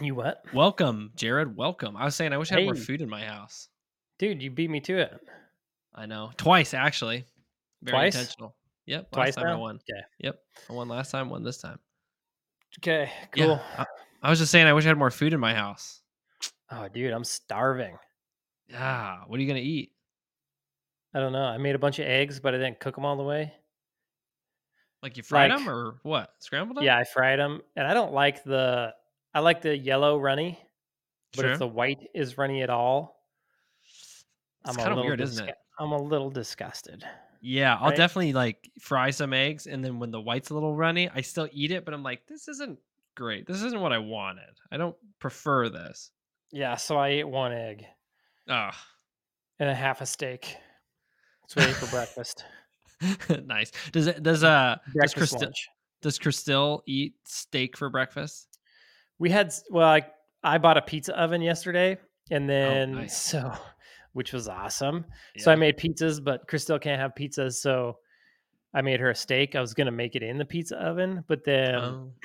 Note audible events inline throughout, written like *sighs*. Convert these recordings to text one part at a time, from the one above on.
You what? Welcome, Jered. Welcome. I was saying I wish I had more food in my house. Dude, you beat me to it. I know. Twice actually. Very Twice? intentional. Yep. Last Twice time I won. Okay. Yep. I won last time, won this time. Okay, Yeah, cool. I, I was just saying I wish I had more food in my house. Oh, dude, I'm starving. Yeah. What are you gonna eat? I don't know. I made a bunch of eggs, but I didn't cook them all the way. Like you fried Like- them or what? Scrambled them? Yeah, I fried them, and I don't like the. I like the yellow runny, but Sure. if the white is runny at all, It's I'm a kind of little weird, isn't it? I'm a little disgusted. Yeah, I'll right? definitely like fry some eggs, and then when the white's a little runny, I still eat it, but I'm like, this isn't great. This isn't what I wanted. I don't prefer this. Yeah, so I ate one egg Ah, and a half a steak. That's what I ate for breakfast. *laughs* nice. Does it? Does uh? Does Breakfast Christi- lunch. does Christelle eat steak for breakfast? We had well, I, I bought a pizza oven yesterday, and oh, then Oh, nice. so, *laughs* which was awesome. So I made pizzas, but Christelle can't have pizzas, so I made her a steak. I was gonna make it in the pizza oven, but then Oh, *clears throat*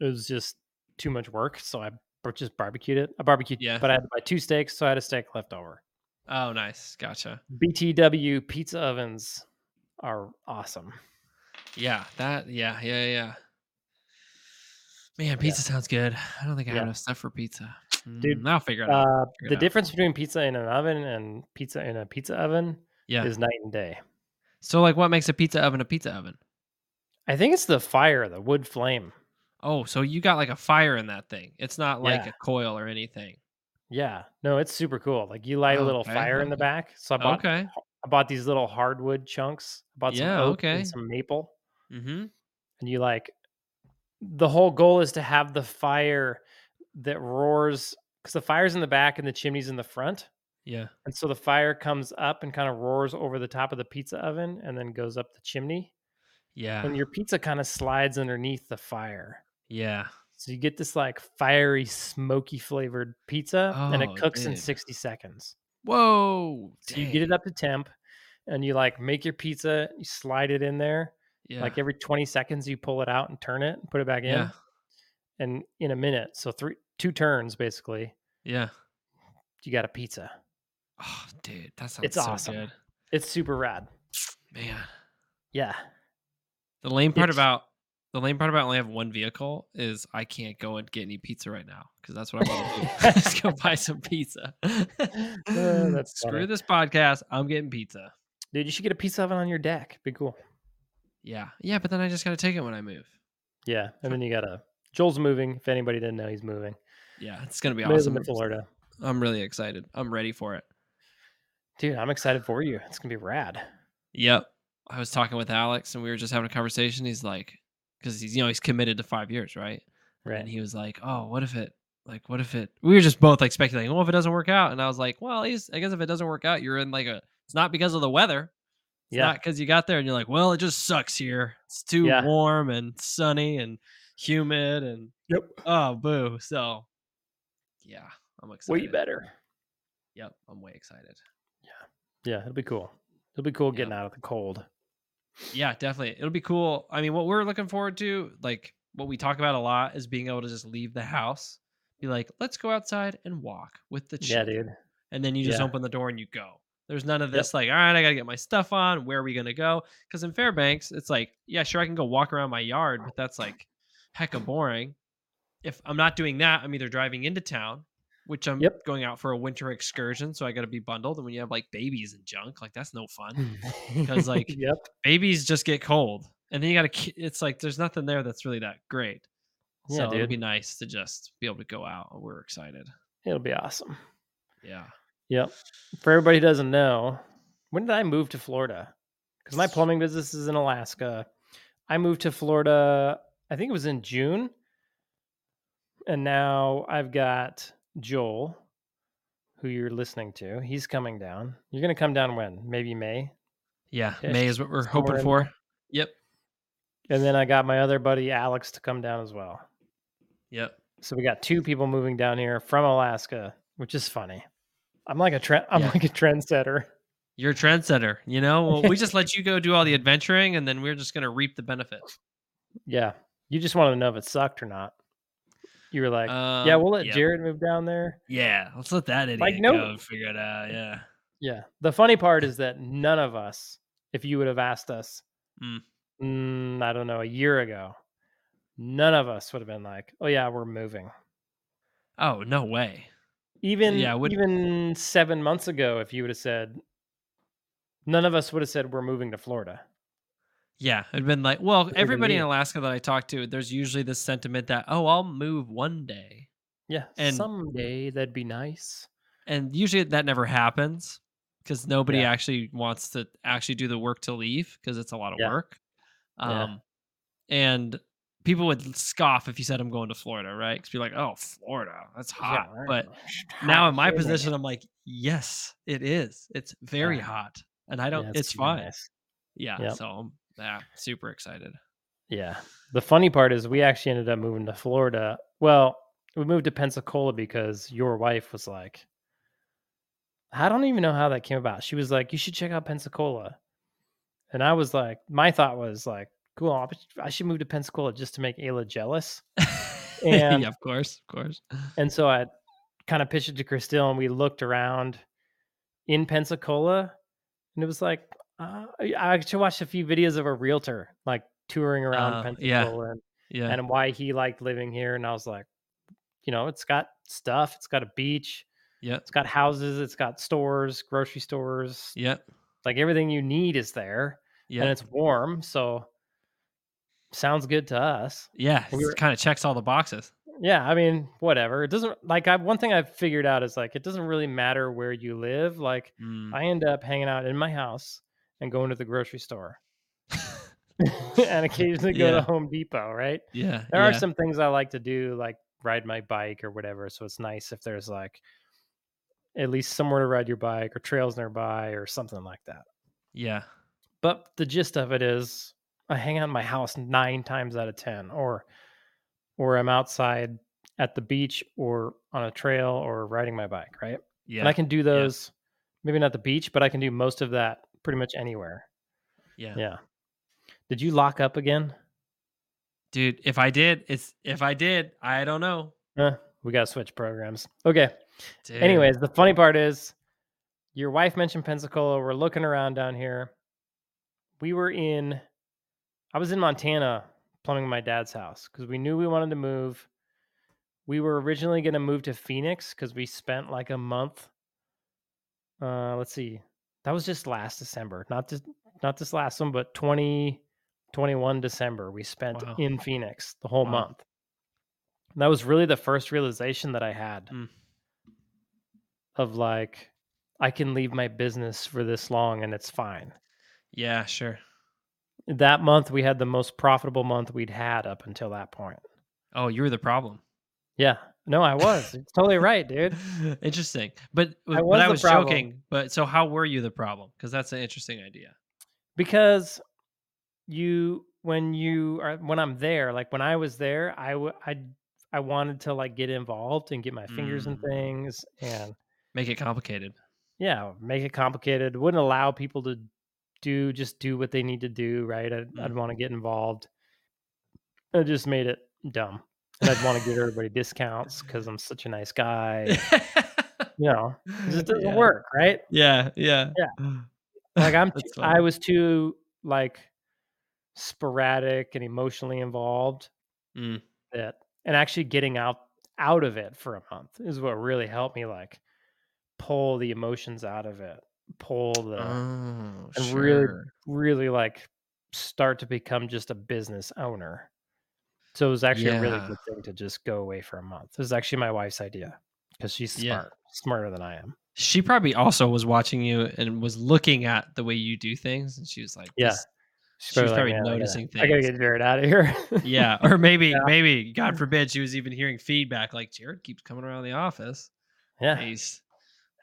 it was just too much work, so I just barbecued it. I barbecued, Yeah. but I had to buy two steaks, so I had a steak left over. oh, nice. Gotcha. BTW pizza ovens are awesome. Yeah, that. Yeah, yeah, yeah. Man, pizza sounds good. I don't think I have Yeah. enough stuff for pizza. Dude, Mm, I'll figure it out. Uh, figure it the out. difference between pizza in an oven and pizza in a pizza oven Yeah. is night and day. So, like, what makes a pizza oven a pizza oven? I think it's the fire, the wood flame. Oh, so you got like a fire in that thing. It's not like Yeah. a coil or anything. Yeah, no, it's super cool. Like you light a little Okay, fire in the back. So I bought Okay. I bought these little hardwood chunks. I bought some Yeah, oak okay. and some maple, Mm-hmm. and you like the whole goal is to have the fire that roars because the fire's in the back and the chimney's in the front. Yeah. And so the fire comes up and kind of roars over the top of the pizza oven and then goes up the chimney. Yeah. And your pizza kind of slides underneath the fire. yeah. So you get this like fiery, smoky flavored pizza and it Oh, cooks in 60 seconds. Whoa. So you get it up to temp and you like make your pizza, you slide it in there. Yeah. Like every 20 seconds, you pull it out and turn it and put it back in. yeah. And in a minute, so three, two turns basically, Yeah. you got a pizza. Oh, dude, that sounds It's so awesome. good. It's super rad. Man. Yeah. The lame part It's- about the lame part about only having one vehicle is I can't go and get any pizza right now because that's what I want to do. *laughs* Just go buy *laughs* some pizza. Uh, *laughs* Screw funny. this podcast. I'm getting pizza. Dude, you should get a pizza oven on your deck. Be cool. Yeah. Yeah, but then I just gotta take it when I move. Yeah. And then you got to, Joel's moving. If anybody didn't know, he's moving. Yeah, it's gonna be Moving awesome. to Florida. I'm really excited. I'm ready for it. Dude, I'm excited for you. It's going to be rad. Yep. I was talking with Alex and we were just having a conversation. He's like, because he's you know he's committed to five years, right? Right. And he was like, "Oh, what if it? Like, what if it?" We were just both like speculating. Well, if it doesn't work out, and I was like, "Well, at least I guess if it doesn't work out, you're in like a. It's not because of the weather. It's Yeah. not because you got there and you're like, well, it just sucks here. It's too Yeah. warm and sunny and humid and Yep. oh, boo. So, yeah, I'm excited. Way better. Yep, I'm way excited. Yeah, yeah, it'll be cool. It'll be cool getting Yep. out of the cold. Yeah, definitely. It'll be cool. I mean, what we're looking forward to, like what we talk about a lot, is being able to just leave the house, be like, let's go outside and walk with the Yeah, dude. And then you just Yeah. open the door and you go. There's none of Yep. this like, all right, I gotta get my stuff on. Where are we gonna go? Because in Fairbanks, it's like, yeah, sure, I can go walk around my yard, but that's like hecka boring. If I'm not doing that, I'm either driving into town, which I'm Yep. going out for a winter excursion, so I got to be bundled. And when you have like babies and junk, like that's no fun *laughs* because like, yep. babies just get cold, and then you got to. It's like there's nothing there that's really that great. Yeah, so it'd be nice to just be able to go out. We're excited. It'll be awesome. Yeah. Yep. For everybody who doesn't know, when did I move to Florida? Because my plumbing business is in Alaska. I moved to Florida, I think it was in June. And now I've got Joel, who you're listening to. He's coming down. You're going to come down when? Maybe May. Yeah. May is what we're somewhere hoping in for. Yep. And then I got my other buddy, Alex, to come down as well. Yep. So we got two people moving down here from Alaska, which is funny. I'm like a trend. I'm Yeah. like a trendsetter. You're a trendsetter. You know, well, we just *laughs* let you go do all the adventuring, and then we're just gonna reap the benefits. Yeah. You just wanted to know if it sucked or not. You were like, yeah, Um, we'll let yep. Jered move down there. Yeah, let's let that idiot Like, no- go and figure it out. Yeah. Yeah. The funny part *laughs* is that none of us, if you would have asked us, Mm. mm, I don't know, a year ago, none of us would have been like, oh yeah, we're moving. Oh no way. Even Yeah, would- even seven months ago, if you would have said, none of us would have said we're moving to Florida. Yeah, it'd been like, well, everybody in. Alaska that I talk to, there's usually this sentiment that, oh, I'll move one day, Yeah, And- someday that'd be nice. and usually that never happens because nobody Yeah. actually wants to actually do the work to leave because it's a lot of Yeah. work. Yeah. Um, and people would scoff if you said I'm going to Florida, right? Because be like, oh, Florida, that's hot. Yeah, But hot now in my position, I'm like, yes, it is. It's very Yeah. hot, and I don't. Yeah, it's fine. nice. Yeah. Yep. So I'm yeah, super excited. Yeah. The funny part is we actually ended up moving to Florida. Well, we moved to Pensacola because your wife was like, I don't even know how that came about. She was like, you should check out Pensacola. And I was like, my thought was like, cool, I should- move to Pensacola just to make Ayla jealous. *laughs* And- yeah, of course, of course. And so I kind of pitched it to Christelle and we looked around in Pensacola and it was like, uh, I actually watched a few videos of a realtor like touring around yeah. Pensacola and Yeah. and why he liked living here. And I was like, you know, it's got stuff. It's got a beach. yeah. It's got houses. It's got stores, grocery stores. Yeah. Like everything you need is there, Yeah. and it's warm. So sounds good to us. yeah. It kind of checks all the boxes. Yeah, I mean, whatever. It doesn't like I one thing I've figured out is like it doesn't really matter where you live. Like Mm. I end up hanging out in my house and going to the grocery store. *laughs* *laughs* and occasionally go Yeah. to Home Depot, right? yeah. There yeah. are some things I like to do, like ride my bike or whatever. So it's nice if there's like at least somewhere to ride your bike or trails nearby or something like that. Yeah. But the gist of it is I hang out in my house nine times out of ten, or or I'm outside at the beach or on a trail or riding my bike, right? Yeah. And I can do those maybe not the beach, but I can do most of that pretty much anywhere. yeah. Yeah. Did you lock up again? Dude, if I did, it's if I did, I don't know. Uh, we gotta switch programs. Okay. Dude. Anyways, the funny part is your wife mentioned Pensacola. We're looking around down here. We were in, I was in Montana plumbing my dad's house because we knew we wanted to move. We were originally going to move to Phoenix because we spent like a month. Uh, let's see. That was just last December, not this, not this last one, but 2021 December. We spent Wow. in Phoenix the whole Wow. month. And that was really the first realization that I had Mm. of like, I can leave my business for this long and it's fine. Yeah, sure. That month, we had the most profitable month we'd had up until that point. Oh, you were the problem. Yeah. No, I was. It's totally right, dude. *laughs* interesting. But I but I was joking. But so how were you the problem? Because that's an interesting idea. Because you, when you are, when I'm there, like when I was there, I, w- I, I wanted to like get involved and get my fingers in Mm. things and Make it complicated. yeah, make it complicated. Wouldn't allow people to do just do what they need to do, right? I'd, I'd Mm. want to get involved. It just made it dumb. And I'd want to give everybody discounts because I'm such a nice guy. *laughs* You know, it just doesn't Yeah. work, right? Yeah, yeah, Yeah. *sighs* Like I'm, too, I was too like sporadic and emotionally involved Mm. that, and actually getting out out of it for a month is what really helped me like pull the emotions out of it, pull the Oh, and really sure. really like start to become just a business owner. So it was actually a really good thing to just go away for a month. It was actually my wife's idea because she's Yeah. smarter than I am. She probably also was watching you and was looking at the way you do things, and she was like, Yeah. "This- She's She was like, probably "Man, I gotta- noticing I gotta things." get Jered out of here. *laughs* yeah." Or maybe, Yeah. maybe, God forbid, she was even hearing feedback like Jered keeps coming around the office. yeah. He's,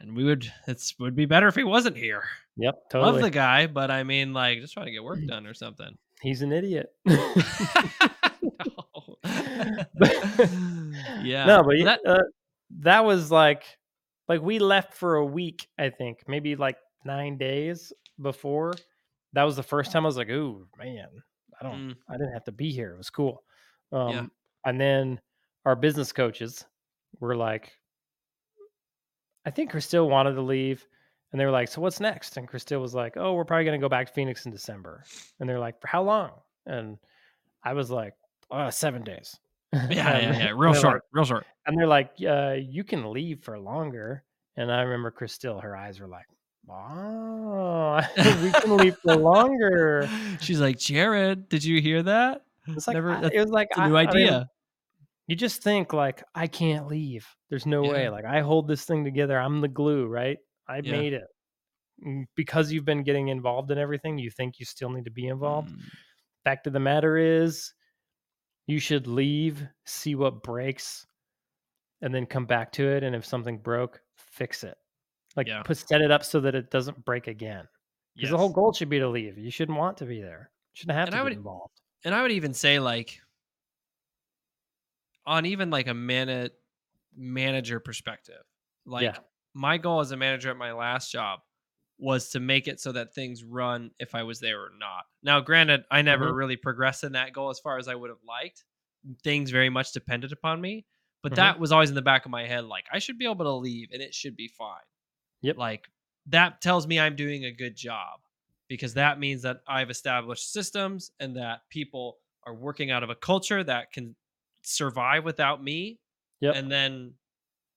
and we would, it's would be better if he wasn't here. Yep. totally. Love the guy, but I mean, like, just trying to get work done or something. He's an idiot. *laughs* *laughs* no. *laughs* yeah. No, but that, uh, that was like, like we left for a week, I think, maybe like nine days before. That was the first time I was like, "Ooh, man, I don't, Mm. I didn't have to be here. It was cool." Um, Yeah. And then our business coaches were like, I think Christelle wanted to leave. And they were like, So what's next? And Christelle was like, Oh, we're probably going to go back to Phoenix in December. And they're like, For how long? And I was like, uh, Seven days. *laughs* Yeah, yeah, *laughs* yeah. Real short, like- real short. and they're like, uh, You can leave for longer. And I remember Christelle, her eyes were like, Oh, *laughs* we can leave for longer. She's like, Jered, did you hear that? It's like, Never- I- it was like, a I- new I mean, idea. You just think like I can't leave. There's no way. Like I hold this thing together. I'm the glue, right? I Yeah. made it. Mm, Because you've been getting involved in everything, you think you still need to be involved. Mm, Fact of the matter is, you should leave, see what breaks, and then come back to it. And if something broke, fix it. Like Yeah. put set it up so that it doesn't break again. Because the whole goal should be to leave. You shouldn't want to be there. You shouldn't have And to I be would- involved. and I would even say like on even like a man manager perspective, like Yeah. my goal as a manager at my last job was to make it so that things run if I was there or not. Now, granted, I never Mhm. really progressed in that goal as far as I would have liked. Things very much depended upon me, but Mhm. that was always in the back of my head like I should be able to leave and it should be fine. Yep. Like that tells me I'm doing a good job because that means that I've established systems and that people are working out of a culture that can survive without me. Yep. And then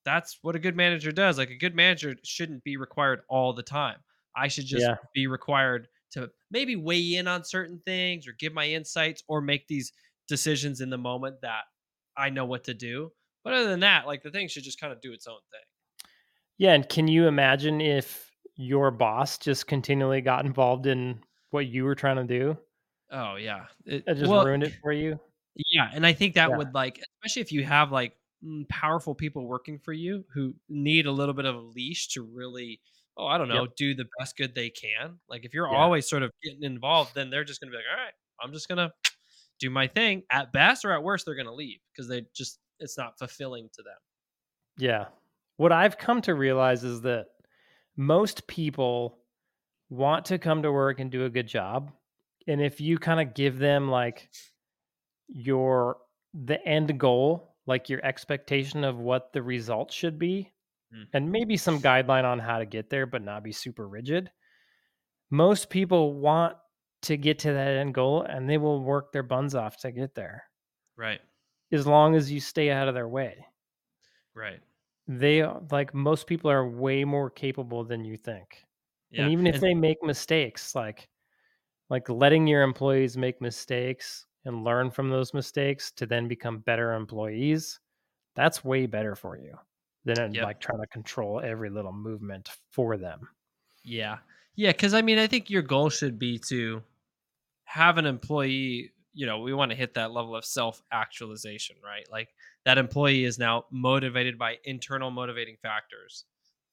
that's what a good manager does. Like a good manager shouldn't be required all the time. I should just Yeah. be required to maybe weigh in on certain things or give my insights or make these decisions in the moment that I know what to do. But other than that, like the thing should just kind of do its own thing. Yeah, and can you imagine if your boss just continually got involved in what you were trying to do? Oh yeah. It, It just well, ruined it for you. Yeah, and I think that Yeah. would like, especially if you have like mm, powerful people working for you who need a little bit of a leash to really, oh, I don't know, do the best good they can. Like if you're Yeah. always sort of getting involved, then they're just gonna be like, all right, I'm just gonna do my thing. At best or at worst, they're gonna leave because they just it's not fulfilling to them. Yeah. What I've come to realize is that most people want to come to work and do a good job. And if you kind of give them like your the end goal, like your expectation of what the result should be, Mm. and maybe some guideline on how to get there, but not be super rigid. Most people want to get to that end goal and they will work their buns off to get there Right. as long as you stay out of their way. Right. they like most people are way more capable than you think Yeah. and even if and- they make mistakes like like letting your employees make mistakes and learn from those mistakes to then become better employees that's way better for you than Yep. like trying to control every little movement for them Yeah. Yeah. Cause I mean, I think your goal should be to have an employee, you know, we want to hit that level of self actualization, right? Like that employee is now motivated by internal motivating factors,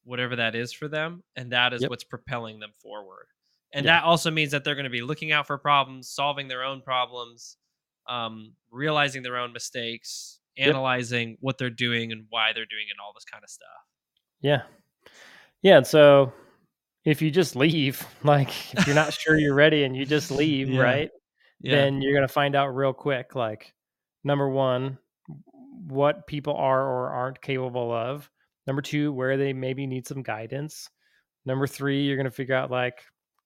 whatever that is for them. And that is Yep. what's propelling them forward. And Yeah. that also means that they're going to be looking out for problems, solving their own problems, um, realizing their own mistakes, Yep. analyzing what they're doing and why they're doing it, and all this kind of stuff. yeah yeah and so if you just leave *laughs* like if you're not sure you're ready and you just leave Yeah. right Yeah. then you're going to find out real quick like number one what people are or aren't capable of number two where they maybe need some guidance number three you're going to figure out like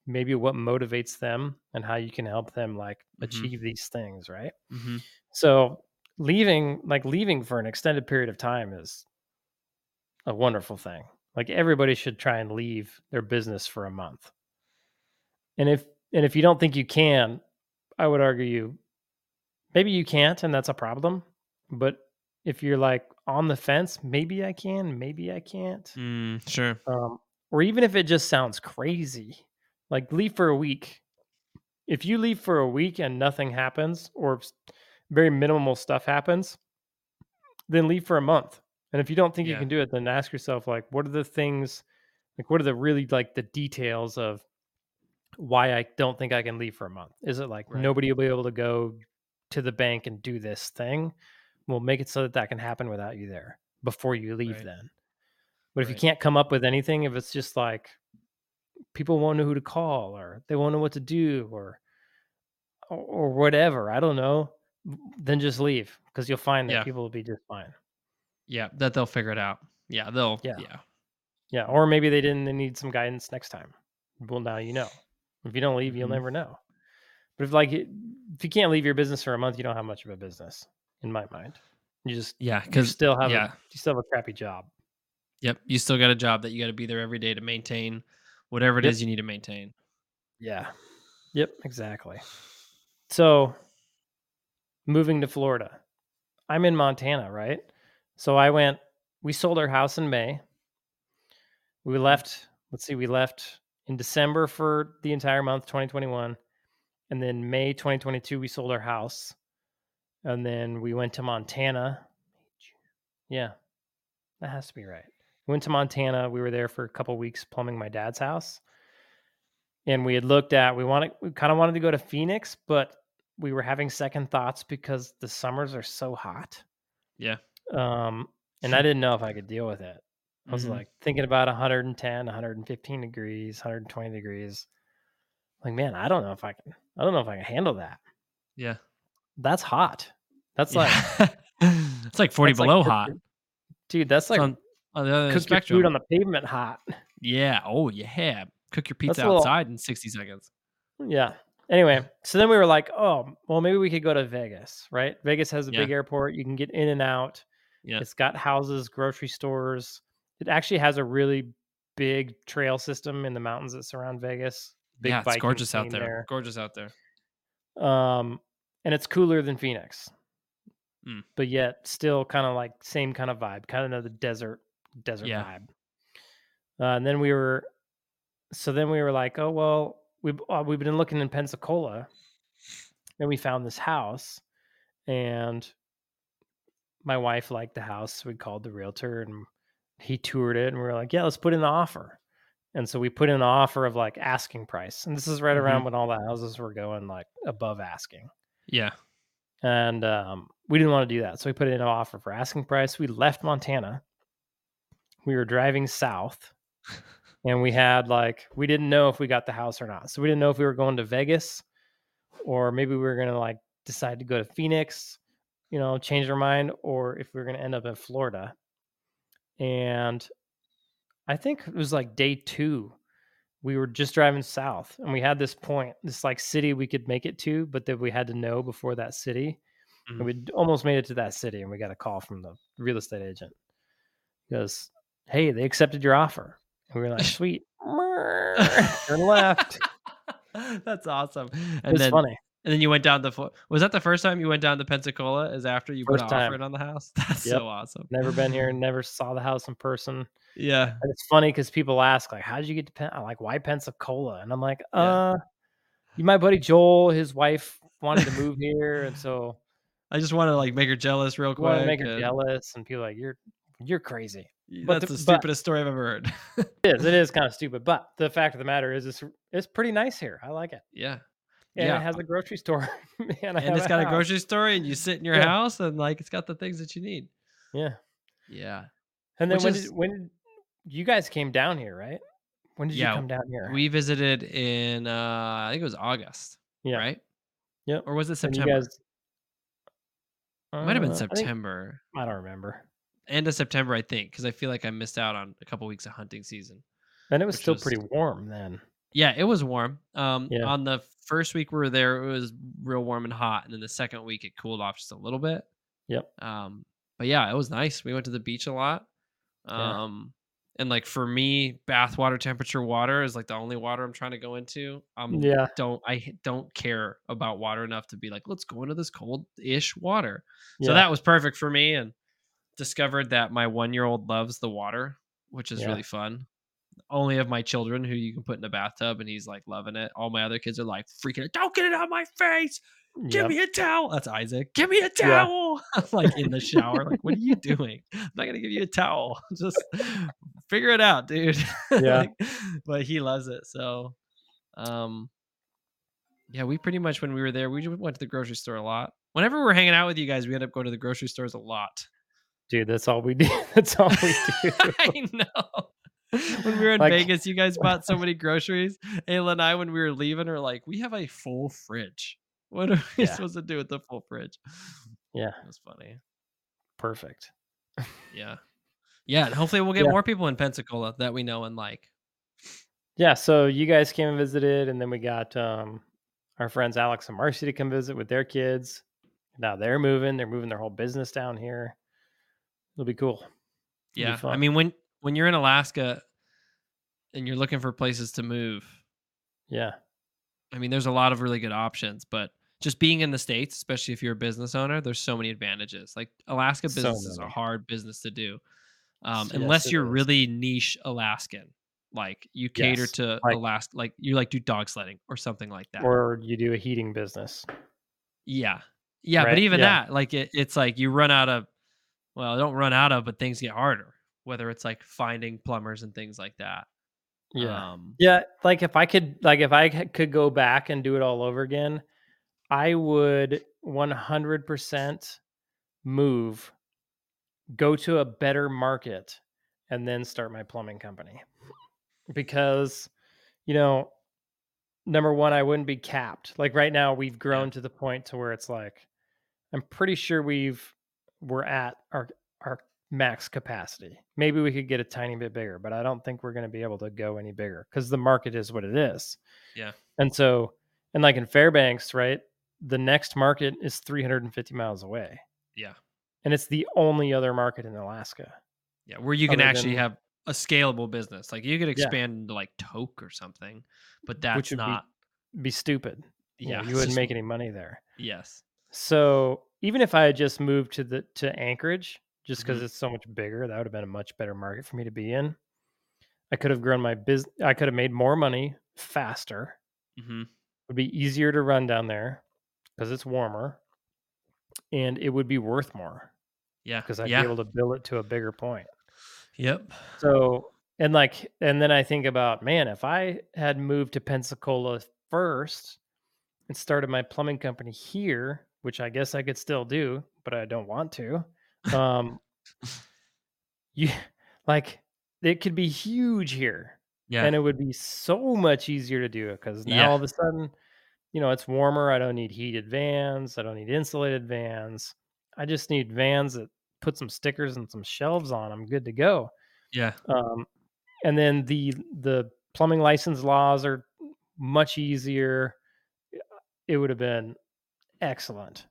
maybe what motivates them and how you can help them like Mhm. achieve these things right hmm so leaving like leaving for an extended period of time is a wonderful thing like everybody should try and leave their business for a month and if and if you don't think you can i would argue you maybe you can't and that's a problem but if you're like on the fence maybe i can maybe i can't Mm, sure. um, or even if it just sounds crazy, like leave for a week. If you leave for a week and nothing happens, or very minimal stuff happens, then leave for a month. And if you don't think you can do it, then ask yourself, like, what are the things, like, what are the really like the details of why I don't think I can leave for a month? Is it like Right. nobody will be able to go to the bank and do this thing? We'll make it so that that can happen without you there before you leave Right. then. But if you can't come up with anything, if it's just like people won't know who to call or they won't know what to do or or, whatever, I don't know, then just leave because you'll find that Yeah. people will be just fine. Yeah, that they'll figure it out. Yeah, they'll. Yeah. Yeah. Yeah, or maybe they didn't. They need some guidance next time. Well, now you know. If you don't leave, you'll Mhm. never know. But if like if you can't leave your business for a month, you don't have much of a business, in my mind. You just Yeah, because still have yeah. a you still have a crappy job. Yep, you still got a job that you got to be there every day to maintain whatever it is Yep. you need to maintain. Yeah. Yep, exactly. So moving to Florida. I'm in Montana, right? So I went we sold our house in May. We left, let's see, we left in December for the entire month 2021. And then May 2022 we sold our house. And then we went to Montana. Yeah. That has to be right. Went to Montana. We were there for a couple weeks plumbing my dad's house and we had looked at we wanted we kind of wanted to go to Phoenix, but we were having second thoughts because the summers are so hot. Yeah. Um, and I didn't know if I could deal with it. I was Mhm. like thinking about 110, 115 degrees, 120 degrees. Like, man, I don't know if I can. I don't know if I can handle that. yeah, That's hot. That's like, *laughs* it's like forty that's like below hot. dude. That's like on, on the other cook your spectrum. food on the pavement hot. yeah. Oh yeah. Cook your pizza little- outside in sixty seconds. Yeah. Anyway, so then we were like, oh, well, maybe we could go to Vegas, right? Vegas has a Yeah. big airport. You can get in and out. Yeah. It's got houses, grocery stores. It actually has a really big trail system in the mountains that surround Vegas. Big yeah, it's gorgeous out scene there. Gorgeous out there. Um, and it's cooler than Phoenix, Mm. but yet still kind of like same kind of vibe, kind of the desert desert Yeah. vibe. Uh, and then we were, so then we were like, oh well, we've uh, we've been looking in Pensacola, and we found this house, and my wife liked the house. So we called the realtor, and he toured it, and we were like, yeah, let's put in the offer. And so we put in an offer of like asking price, and this is right Mhm. around when all the houses were going like above asking Yeah. and um, we didn't want to do that. So we put in an offer for asking price. We left Montana. We were driving south, *laughs* and we had like we didn't know if we got the house or not. So we didn't know if we were going to Vegas, or maybe we were gonna like decide to go to Phoenix, you know, change our mind, or if we were gonna end up in Florida. And I think it was like day two. We were just driving south, and we had this point, this like city we could make it to, but that we had to know before that city. Mhm. And we almost made it to that city, and we got a call from the real estate agent. He goes, "Hey, they accepted your offer." And we were like, *laughs* "Sweet." Turn left. *laughs* That's awesome. And was then funny. and then you went down the fo- was that the first time you went down to Pensacola? Is after you put First an time. offer on the house? *laughs* That's Yep. so awesome. Never been here, never saw the house in person. Yeah. And it's funny because people ask, like, how did you get to Pen? I'm like, why Pensacola? And I'm like, uh, you, my buddy Joel, his wife wanted to move here, and so I just want to like make her jealous real quick. make her and jealous. And people are like, you're you're crazy. but That's the- the but- stupidest story I've ever heard. *laughs* It is. It is kind of stupid, but the fact of the matter is, it's it's pretty nice here. I like it, yeah. and Yeah. it has a grocery store, *laughs* and, I And it's got a grocery store and you sit in your Yeah. house and like it's got the things that you need. Yeah. Yeah. And then Which when is- did when did you guys came down here, right? When did Yeah, you come down here? We visited in uh I think it was August, yeah. right? Yeah. Or was it September? guys- It might have been Uh, I think- September. I don't remember. End of September, I think, because I feel like I missed out on a couple weeks of hunting season. And it was still was- pretty warm then. Yeah, it was warm. Um, Yeah. on the first week we were there, it was real warm and hot, and then the second week it cooled off just a little bit. Yep. Um, but yeah, it was nice. We went to the beach a lot. Yeah. Um, and like for me, bath water temperature water is like the only water I'm trying to go into. Um, Yeah. don't I don't care about water enough to be like, let's go into this cold-ish water. Yeah. So that was perfect for me, and discovered that my one-year-old loves the water, which is Yeah. really fun. Only of my children who you can put in a bathtub, and he's like loving it. All my other kids are like freaking out. Don't get it on my face. Give Yep. me a towel. That's Isaac. Give me a towel. *laughs* I'm *laughs* like in the shower. Like, what are you doing? I'm not gonna give you a towel. *laughs* Just figure it out, dude. Yeah. Like, but he loves it. So, um, yeah, we pretty much when we were there, we went to the grocery store a lot. Whenever we're hanging out with you guys, we end up going to the grocery stores a lot. Dude, that's all we *laughs* do. That's all we do. *laughs* I know. When we were in Like- Vegas, you guys *laughs* bought so many groceries. Ayla and I, when we were leaving, are like, we have a full fridge. What are we Yeah. supposed to do with the full fridge? Yeah. That's funny. Perfect. Yeah. Yeah, and hopefully we'll get Yeah. more people in Pensacola that we know and like. Yeah, so you guys came and visited, and then we got um, our friends Alex and Marcy to come visit with their kids. Now they're moving; they're moving their whole business down here. It'll be cool. be Yeah. I mean when when you're in Alaska and you're looking for places to move, Yeah, I mean there's a lot of really good options, but just being in the states, especially if you're a business owner, there's so many advantages. Like Alaska So business is a hard business to do. Um, Yes, unless you're is. really niche Alaskan. Like you cater Yes, to like- Alaska like you like do dog sledding or something like that. or you do a heating business. Yeah. Yeah, but even Yeah. that, like it, it's like you run out of well, don't run out of, but things get harder. Whether it's like finding plumbers and things like that. Yeah, Um, yeah. Like if I could, like if I could go back and do it all over again, I would one hundred percent move, go to a better market, and then start my plumbing company. Because, you know, number one, I wouldn't be capped. Like right now, we've grown to the point to where it's like, I'm pretty sure we've we're at our our max capacity. Maybe we could get a tiny bit bigger, but I don't think we're going to be able to go any bigger because the market is what it is. Yeah. And so, and like in Fairbanks, right, the next market is 350 miles away, yeah. and it's the only other market in Alaska. Yeah. Where you can actually than- have a scalable business. Like you could Yeah. expand into like Tok or something, but that's would be not Be stupid. You know, yeah. you wouldn't just- *laughs* make any money there. Yes. So even if I had just moved to the to Anchorage, just because Mhm. it's so much bigger, that would have been a much better market for me to be in. I could have grown my business. I could have made more money faster. hmm It would be easier to run down there because it's warmer, and it would be worth more Yeah. because I'd yeah. be able to bill it to a bigger point. Yep. So and like and then I think about man, if I had moved to Pensacola first and started my plumbing company here, which I guess I could still do, but I don't want to. *laughs* Um you *laughs* like it could be huge here Yeah. and it would be so much easier to do it because now Yeah. all of a sudden, you know, it's warmer. I don't need heated vans. I don't need insulated vans. I just need vans that put some stickers and some shelves on. I'm good to go. yeah. Um, and then the the plumbing license laws are much easier. It would have been excellent.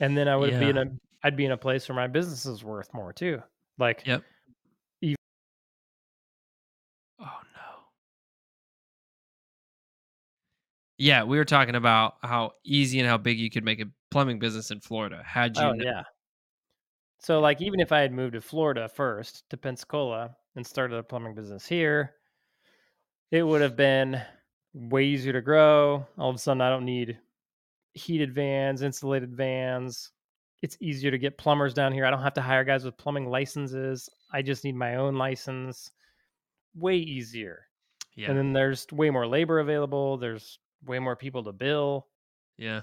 And then I would be in a I'd be in a place where my business is worth more too. Like Yep. Eve- Oh no. Yeah, we were talking about how easy and how big you could make a plumbing business in Florida. Had you oh kn- yeah. So like even if I had moved to Florida first to Pensacola and started a plumbing business here, it would have been way easier to grow. All of a sudden I don't need heated vans, insulated vans. It's easier to get plumbers down here. I don't have to hire guys with plumbing licenses. I just need my own license. Way easier. yeah, And then there's way more labor available. There's way more people to bill. yeah,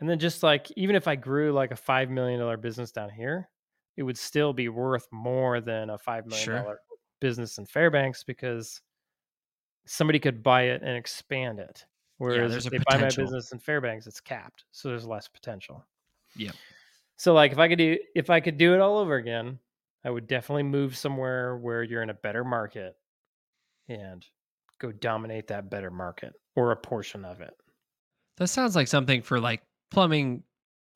And then just like even if I grew like a five million dollar business down here, it would still be worth more than a five million dollar Sure. business in Fairbanks because somebody could buy it and expand it. Whereas there's if they buy my business in Fairbanks, it's capped, so there's less potential. Yeah. So like if I could do if I could do it all over again, I would definitely move somewhere where you're in a better market and go dominate that better market or a portion of it. That sounds like something for like plumbing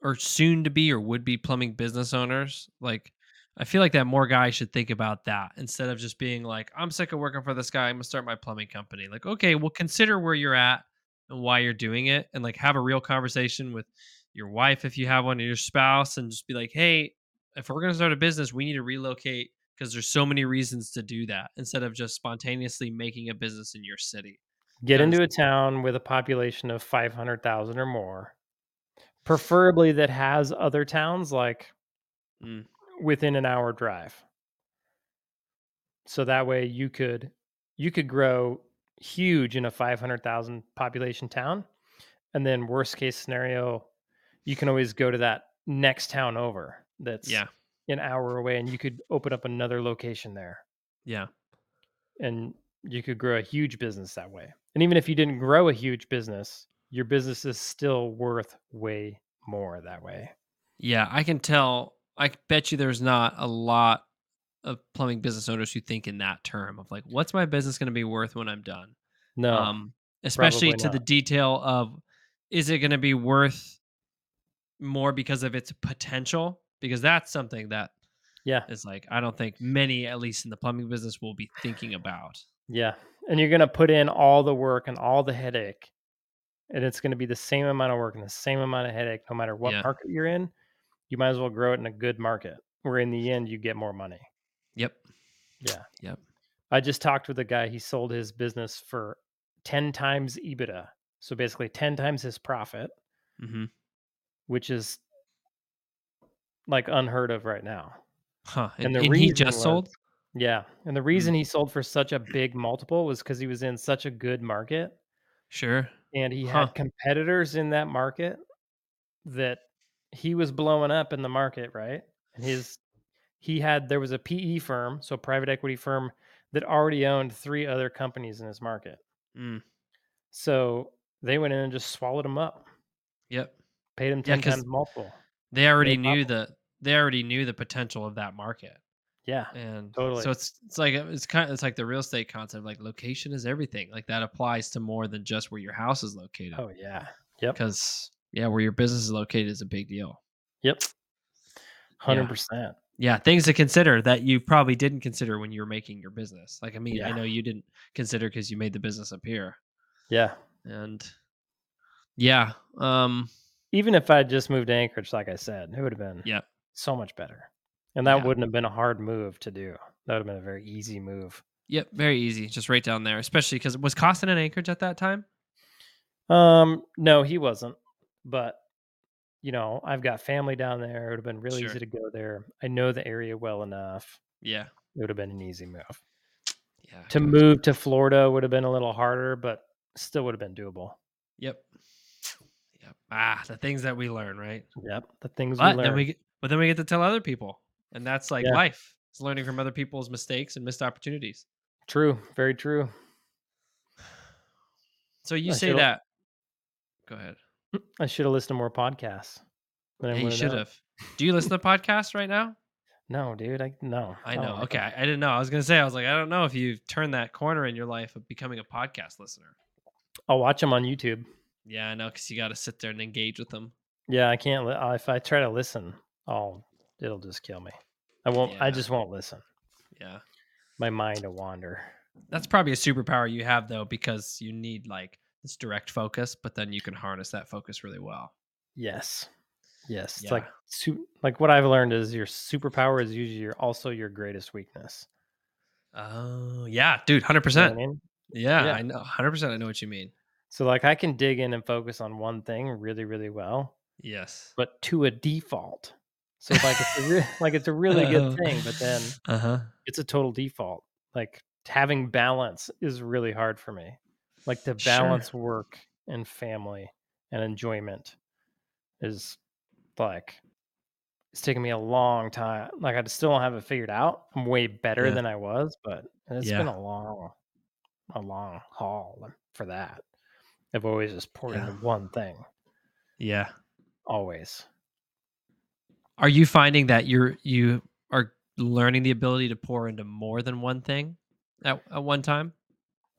or soon to be or would be plumbing business owners. Like, I feel like that more guys should think about that instead of just being like, I'm sick of working for this guy. I'm gonna start my plumbing company. Like, okay, well, consider where you're at and why you're doing it, and like have a real conversation with your wife if you have one, or your spouse, and just be like, hey, if we're gonna start a business, we need to relocate because there's so many reasons to do that instead of just spontaneously making a business in your city. Get into a town with a population of 500,000 or more, *sighs* preferably that has other towns like Mm. within an hour drive. So that way you could you could grow huge in a 500,000 population town and then worst case scenario you can always go to that next town over that's Yeah, an hour away and you could open up another location there yeah, and you could grow a huge business that way. And even if you didn't grow a huge business, your business is still worth way more that way. Yeah, I can tell. I bet you there's not a lot of plumbing business owners who think in that term of like, what's my business going to be worth when I'm done? No, um, especially to the detail of is it going to be worth more because of its potential? Because that's something that yeah, is like I don't think many, at least in the plumbing business, will be thinking about. yeah. And you're gonna put in all the work and all the headache, and it's gonna be the same amount of work and the same amount of headache, no matter what Yeah. market you're in. You might as well grow it in a good market, where in the end you get more money. Yep. Yeah. Yep. I just talked with a guy. He sold his business for ten times EBITDA, so basically ten times his profit, Mm-hmm. which is like unheard of right now. Huh. And, And the and he just sold. Yeah, and the reason he sold for such a big multiple was because he was in such a good market, Sure. and he Huh. had competitors in that market that he was blowing up in the market, right? And his he had there was a PE firm, so private equity firm that already owned three other companies in his market. Mm. So they went in and just swallowed him up, Yep. paid him Yeah, times multiple. They already knew the they already knew the potential of that market. Yeah, And Totally. so it's it's like it's kind of it's like the real estate concept. Like location is everything. Like that applies to more than just where your house is located. oh yeah, yep, Because yeah, where your business is located is a big deal. yep, hundred percent. Yeah, things to consider that you probably didn't consider when you were making your business. Like I mean, I know you didn't consider because you made the business up here. Yeah, And yeah, um, even if I just moved to Anchorage, like I said, it would have been yeah, so much better, and that Yeah. wouldn't have been a hard move to do. That would have been a very easy move. yep, very easy, just right down there. Especially because was Costin in Anchorage at that time? Um, no, he wasn't, but you know, I've got family down there. It would have been really Sure. easy to go there. I know the area well enough. Yeah, It would have been an easy move. yeah. To move to Florida would have been a little harder, but still would have been doable. Yep. Yep. Ah, the things that we learn, right? Yep, the things But we then learn. we get, but then we get to tell other people, and that's like Yeah. life. It's learning from other people's mistakes and missed opportunities. True, very true. So you I say that. Go ahead. *clears throat* I should have listened to more podcasts. Yeah, you should have. Do you listen to *laughs* podcasts right now? No, dude. I no. I know. like Okay. I, I didn't know. I was gonna say. I was like, I don't know if you've turned that corner in your life of becoming a podcast listener. I'll watch them on YouTube. Yeah, I know, because you got to sit there and engage with them. Yeah, I can't. Li- uh, if I try to listen, I'll it'll just kill me. I won't. I just won't listen. Yeah, My mind will wander. that's probably a superpower you have though, because you need like this direct focus, but then you can harness that focus really well. Yes. Yes. It's like su- like what I've learned is your superpower is usually your also your greatest weakness. Oh yeah, dude, hundred You know. I mean? Yeah, Yeah. I know, hundred percent. I know what you mean. So like I can dig in and focus on one thing really, really well, Yes. but to a default. So like it's a re- *laughs* like it's a really good thing, but then uh huh. it's a total default. Like having balance is really hard for me. Like to Sure. balance work and family and enjoyment is like it's taken me a long time. Like I still don't have it figured out. I'm way better Yeah. than I was, but it's been a long, a long haul for that. I've always just poured Yeah. into one thing. Yeah. Always. Are you finding that you're you are learning the ability to pour into more than one thing at, at one time?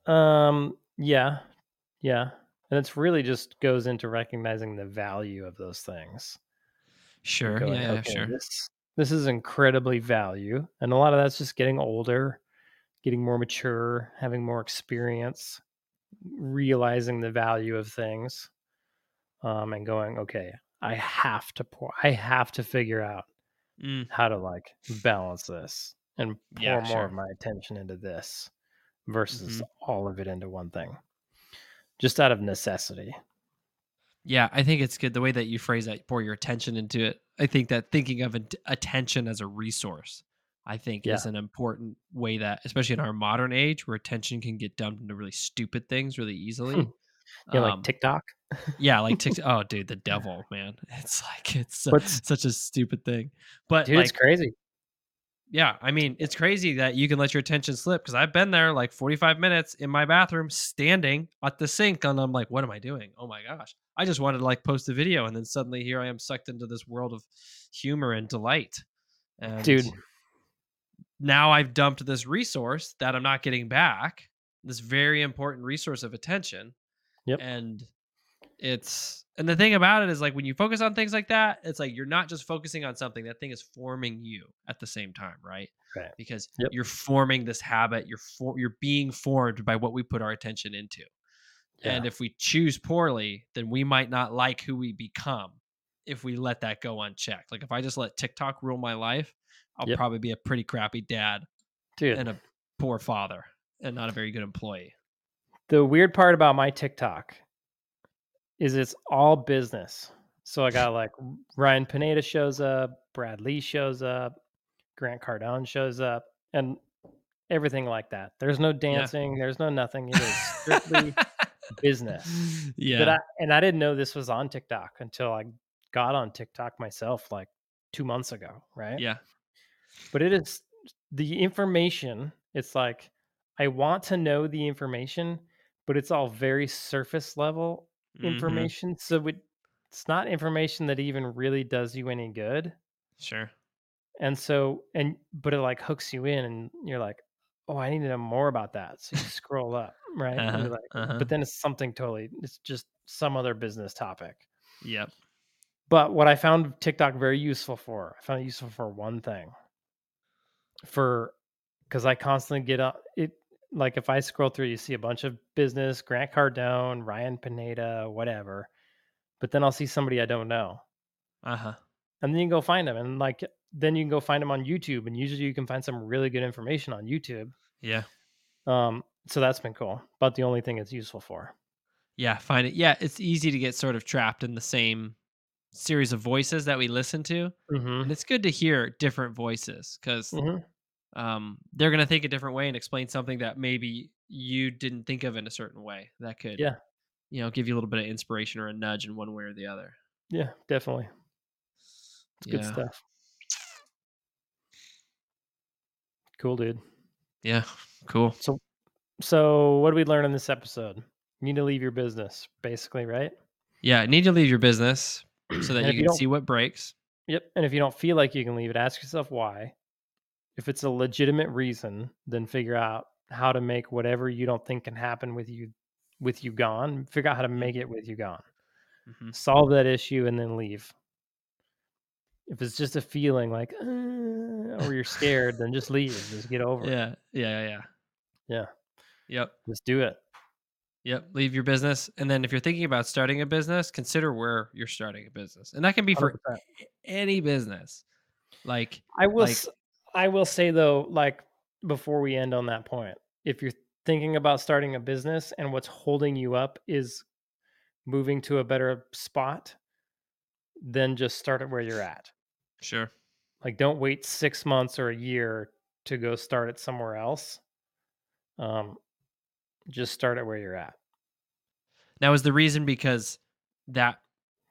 Um, yeah, yeah, and it's really just goes into recognizing the value of those things. Sure. going, yeah, okay, sure. This this is incredibly value, and a lot of that's just getting older, getting more mature, having more experience, realizing the value of things, um, and going, okay, I have to pour, I have to figure out Mm, how to like balance this and pour Yeah, more sure. of my attention into this versus Mhm. all of it into one thing, just out of necessity. Yeah, I think it's good the way that you phrase that. Pour your attention into it. I think that thinking of attention as a resource, I think, Yeah. is an important way that, especially in our modern age, where attention can get dumped into really stupid things really easily. Yeah, like Um, TikTok. Yeah, like *laughs* TikTok. oh, dude, the devil, man. *laughs* It's like it's What's- such a stupid thing. But Dude, like, it's crazy. Yeah, I mean, it's crazy that you can let your attention slip because I've been there like 45 minutes in my bathroom standing at the sink and I'm like, what am I doing? Oh my gosh. I just wanted to like post a video and then suddenly here I am sucked into this world of humor and delight. And Dude. now I've dumped this resource that I'm not getting back, this very important resource of attention. Yep. And it's and the thing about it is like when you focus on things like that, it's like you're not just focusing on something, that thing is forming you at the same time, right? Right. Because Yep. you're forming this habit, you're for, you're being formed by what we put our attention into. And if we choose poorly, then we might not like who we become if we let that go unchecked. Like if I just let TikTok rule my life, I'll Yep. probably be a pretty crappy dad Dude. and a poor father and not a very good employee. The weird part about my TikTok is it's all business. So I *laughs* got like Ryan Pineda shows up, Brad Lea shows up, Grant Cardone shows up, and everything like that. There's no dancing, there's no nothing. It is strictly *laughs* business. yeah. But I, and I didn't know this was on TikTok until I got on TikTok myself like two months ago, right? yeah. but it is the information it's like i want to know the information but it's all very surface level Mhm. information so it, it's not information that even really does you any good Sure. and so and but it like hooks you in and you're like oh i need to know more about that so you *laughs* scroll up right Uh-huh, like uh-huh. but then it's something totally it's just some other business topic Yep. but what I found TikTok very useful for, I found it useful for one thing. For because I constantly get up it like if I scroll through, you see a bunch of business, Grant Cardone, Ryan Pineda, whatever. But then I'll see somebody I don't know. Uh huh. And then you can go find them. And like then you can go find them on YouTube. And usually you can find some really good information on YouTube. Yeah. Um, so that's been cool. But the only thing it's useful for. Yeah. Find it. Yeah. It's easy to get sort of trapped in the same series of voices that we listen to. Mm-hmm. And it's good to hear different voices because hmm um, they're going to think a different way and explain something that maybe you didn't think of in a certain way that could, Yeah. you know, give you a little bit of inspiration or a nudge in one way or the other. Yeah, definitely. It's good stuff. Cool, dude. Yeah. Cool. So, so what did we learn in this episode? You need to leave your business, basically, right? Yeah. Need to leave your business so that you you can don't- see what breaks. Yep. And if you don't feel like you can leave it, ask yourself why. If it's a legitimate reason, then figure out how to make whatever you don't think can happen with you with you gone. Figure out how to make it with you gone. hmm Solve that issue and then leave. If it's just a feeling like, uh, or you're scared, then just leave. Just get over it. Yeah. Yeah. Yeah. Yeah. Yeah. Yep. Just do it. Yep. Leave your business. And then if you're thinking about starting a business, consider where you're starting a business. And that can be for 100%. any business. Like, I will. Like- I will say though, like before we end on that point, if you're thinking about starting a business and what's holding you up is moving to a better spot, then just start it where you're at. sure. Like, don't wait six months or a year to go start it somewhere else. Um, just start it where you're at. Now, is the reason because that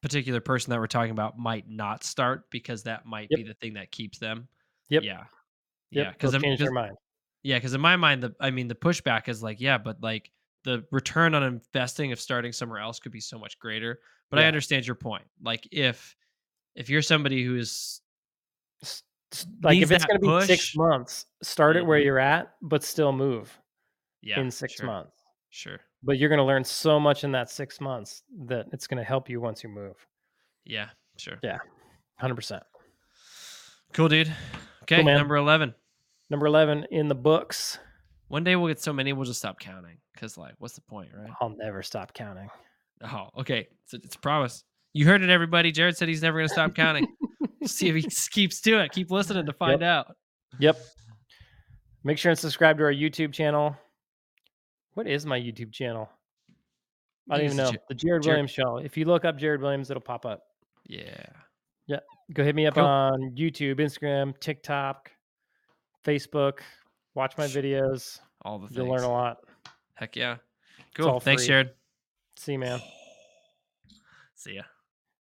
particular person that we're talking about might not start because that might Yep. be the thing that keeps them? Yep. Yeah. Yep. Yeah. Because change their mind. Yeah, because in my mind, the I mean, the pushback is like, yeah, but like the return on investing of starting somewhere else could be so much greater. But I understand your point. Like if if you're somebody who is Like if it's going to be six months, start it where Mhm. you're at, but still move yeah in six sure, months. sure, but you're going to learn so much in that six months that it's going to help you once you move. yeah, sure, Yeah. 100%. cool, dude. Okay, man. number eleven. Number 11 in the books. One day we'll get so many we'll just stop counting. Cause like, what's the point, right? I'll never stop counting. Oh, okay. It's a, it's a promise. You heard it, everybody. Jered said he's never gonna stop counting. *laughs* See if he keeps doing it. Keep listening to find out. Yep. Make sure and subscribe to our YouTube channel. What is my YouTube channel? I don't even know. the The Jered Jered- Williams Show. If you look up Jered Williams, it'll pop up. Yeah. Go hit me up Cool. on YouTube, Instagram, TikTok, Facebook. Watch my videos. All the things. You'll learn a lot. Heck yeah. Cool. Thanks, free. Jered. See you, man. *sighs* See ya.